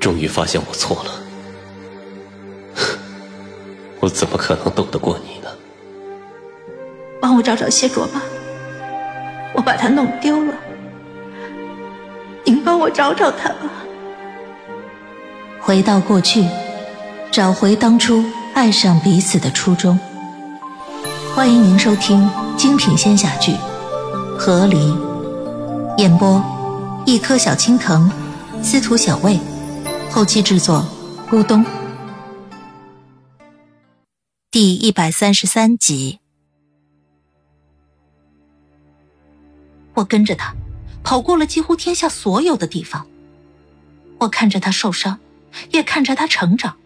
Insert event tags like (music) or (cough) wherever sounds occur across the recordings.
终于发现我错了，(laughs) 我怎么可能斗得过你呢？帮我找找谢卓吧，我把他弄丢了，您帮我找找他吧。回到过去，找回当初爱上彼此的初衷。欢迎您收听精品仙侠剧《和离》，演播：一颗小青藤，司徒小魏，后期制作：咕咚。第一百三十三集，我跟着他，跑过了几乎天下所有的地方。我看着他受伤。也看着他成长，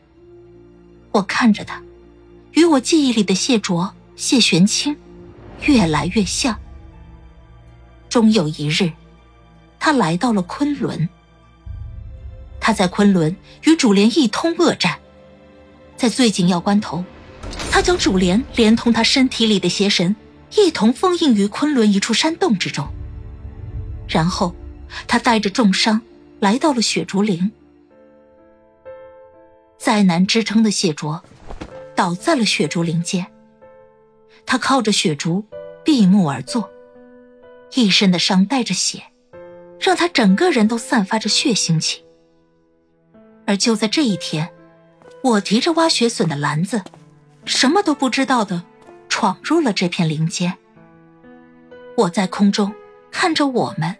我看着他，与我记忆里的谢卓、谢玄清越来越像。终有一日，他来到了昆仑。他在昆仑与主莲一通恶战，在最紧要关头，他将主莲连同他身体里的邪神一同封印于昆仑一处山洞之中。然后，他带着重伤来到了雪竹林。再难支撑的谢卓，倒在了雪竹林间。他靠着雪竹闭目而坐，一身的伤带着血，让他整个人都散发着血腥气。而就在这一天，我提着挖雪笋的篮子，什么都不知道的闯入了这片林间。我在空中看着我们，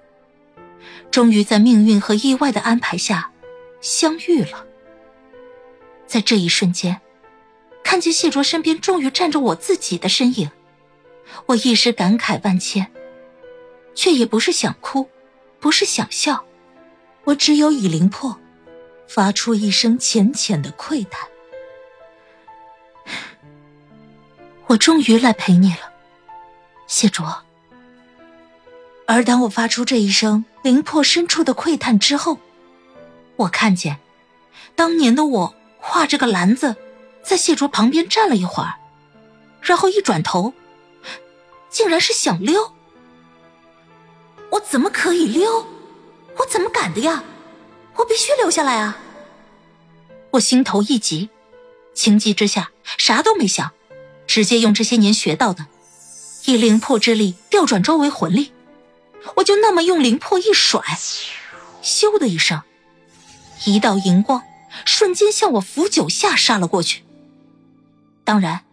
终于在命运和意外的安排下相遇了。在这一瞬间，看见谢卓身边终于站着我自己的身影，我一时感慨万千，却也不是想哭，不是想笑，我只有以灵魄，发出一声浅浅的喟叹。我终于来陪你了，谢卓。而当我发出这一声灵魄深处的喟叹之后，我看见当年的我。挎着个篮子，在谢卓旁边站了一会儿，然后一转头，竟然是想溜。我怎么可以溜？我怎么敢的呀？我必须留下来啊！我心头一急，情急之下啥都没想，直接用这些年学到的，以灵魄之力调转周围魂力，我就那么用灵魄一甩，咻的一声，一道银光。瞬间向我俯九下杀了过去。当然，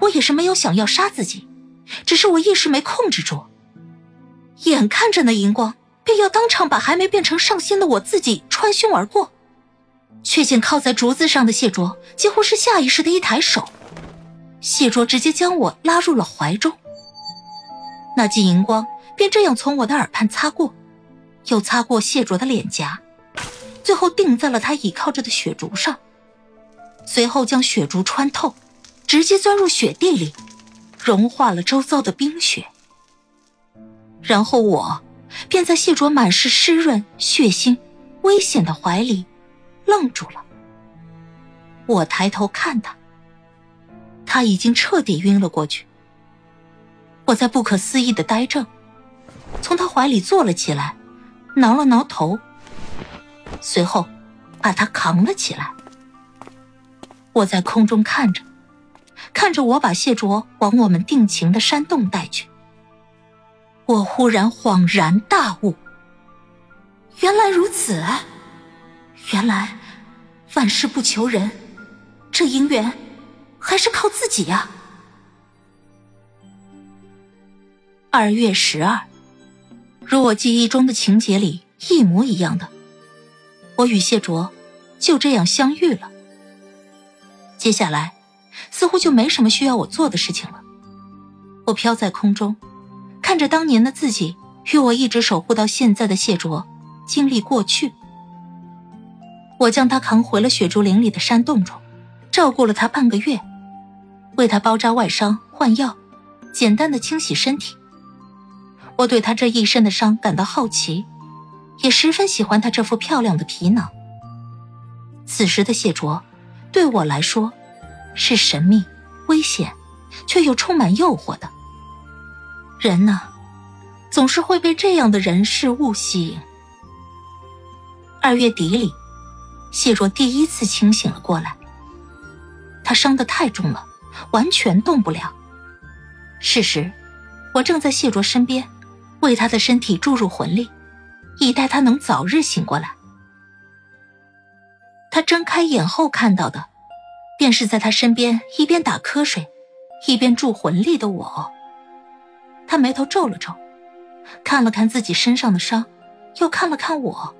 我也是没有想要杀自己，只是我一时没控制住。眼看着那银光便要当场把还没变成上仙的我自己穿胸而过，却见靠在竹子上的谢卓几乎是下意识的一抬手，谢卓直接将我拉入了怀中。那记银光便这样从我的耳畔擦过，又擦过谢卓的脸颊。最后定在了他倚靠着的雪竹上，随后将雪竹穿透，直接钻入雪地里，融化了周遭的冰雪。然后我便在谢卓满是湿润、血腥、危险的怀里愣住了。我抬头看他，他已经彻底晕了过去。我在不可思议的呆怔，从他怀里坐了起来，挠了挠头。随后，把他扛了起来。我在空中看着，看着我把谢卓往我们定情的山洞带去。我忽然恍然大悟，原来如此，原来万事不求人，这姻缘还是靠自己呀。二月十二，如我记忆中的情节里一模一样的。我与谢卓就这样相遇了。接下来，似乎就没什么需要我做的事情了。我飘在空中，看着当年的自己与我一直守护到现在的谢卓经历过去。我将他扛回了雪竹林里的山洞中，照顾了他半个月，为他包扎外伤、换药，简单的清洗身体。我对他这一身的伤感到好奇。也十分喜欢他这副漂亮的皮囊。此时的谢卓，对我来说，是神秘、危险，却又充满诱惑的。人呢，总是会被这样的人事物吸引。二月底里，谢若第一次清醒了过来。他伤得太重了，完全动不了。事实，我正在谢卓身边，为他的身体注入魂力，以待他能早日醒过来。他睁开眼后看到的，便是在他身边一边打瞌睡，一边注魂力的我。他眉头皱了皱，看了看自己身上的伤，又看了看我。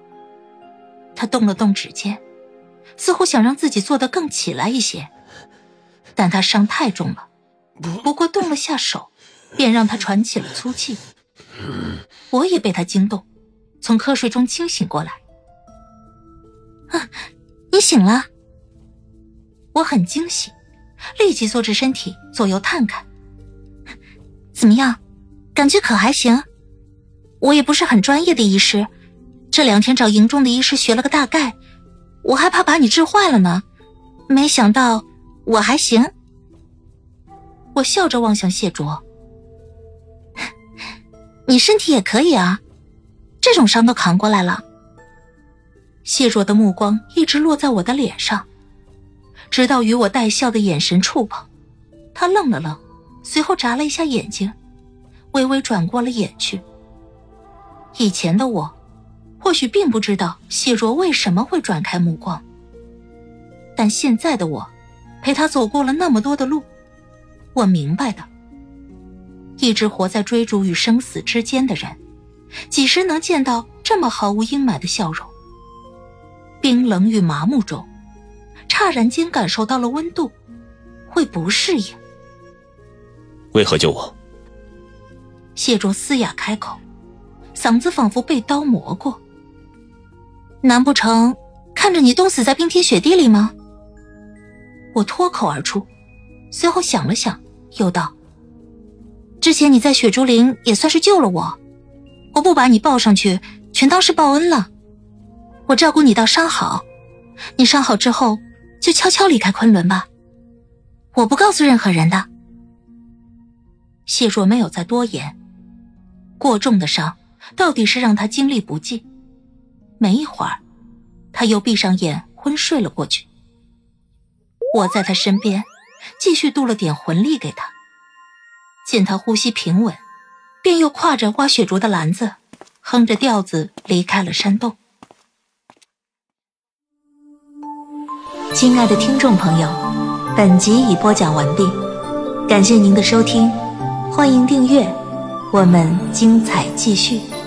他动了动指尖，似乎想让自己坐得更起来一些，但他伤太重了，不过动了下手，便让他喘起了粗气。我也被他惊动，从瞌睡中清醒过来。啊，你醒了！我很惊喜，立即坐直身体，左右探看。怎么样，感觉可还行？我也不是很专业的医师。这两天找营中的医师学了个大概，我还怕把你治坏了呢。没想到我还行。我笑着望向谢卓：“ (laughs) 你身体也可以啊，这种伤都扛过来了。”谢卓的目光一直落在我的脸上，直到与我带笑的眼神触碰，他愣了愣，随后眨了一下眼睛，微微转过了眼去。以前的我。或许并不知道谢卓为什么会转开目光，但现在的我，陪他走过了那么多的路，我明白的。一直活在追逐与生死之间的人，几时能见到这么毫无阴霾的笑容？冰冷与麻木中，刹然间感受到了温度，会不适应。为何救我？谢卓嘶哑开口，嗓子仿佛被刀磨过。难不成看着你冻死在冰天雪地里吗？我脱口而出，随后想了想，又道：“之前你在雪竹林也算是救了我，我不把你抱上去，全当是报恩了。我照顾你到伤好，你伤好之后就悄悄离开昆仑吧，我不告诉任何人的。”谢若没有再多言，过重的伤到底是让他精力不济。没一会儿，他又闭上眼昏睡了过去。我在他身边，继续渡了点魂力给他。见他呼吸平稳，便又挎着挖雪竹的篮子，哼着调子离开了山洞。亲爱的听众朋友，本集已播讲完毕，感谢您的收听，欢迎订阅，我们精彩继续。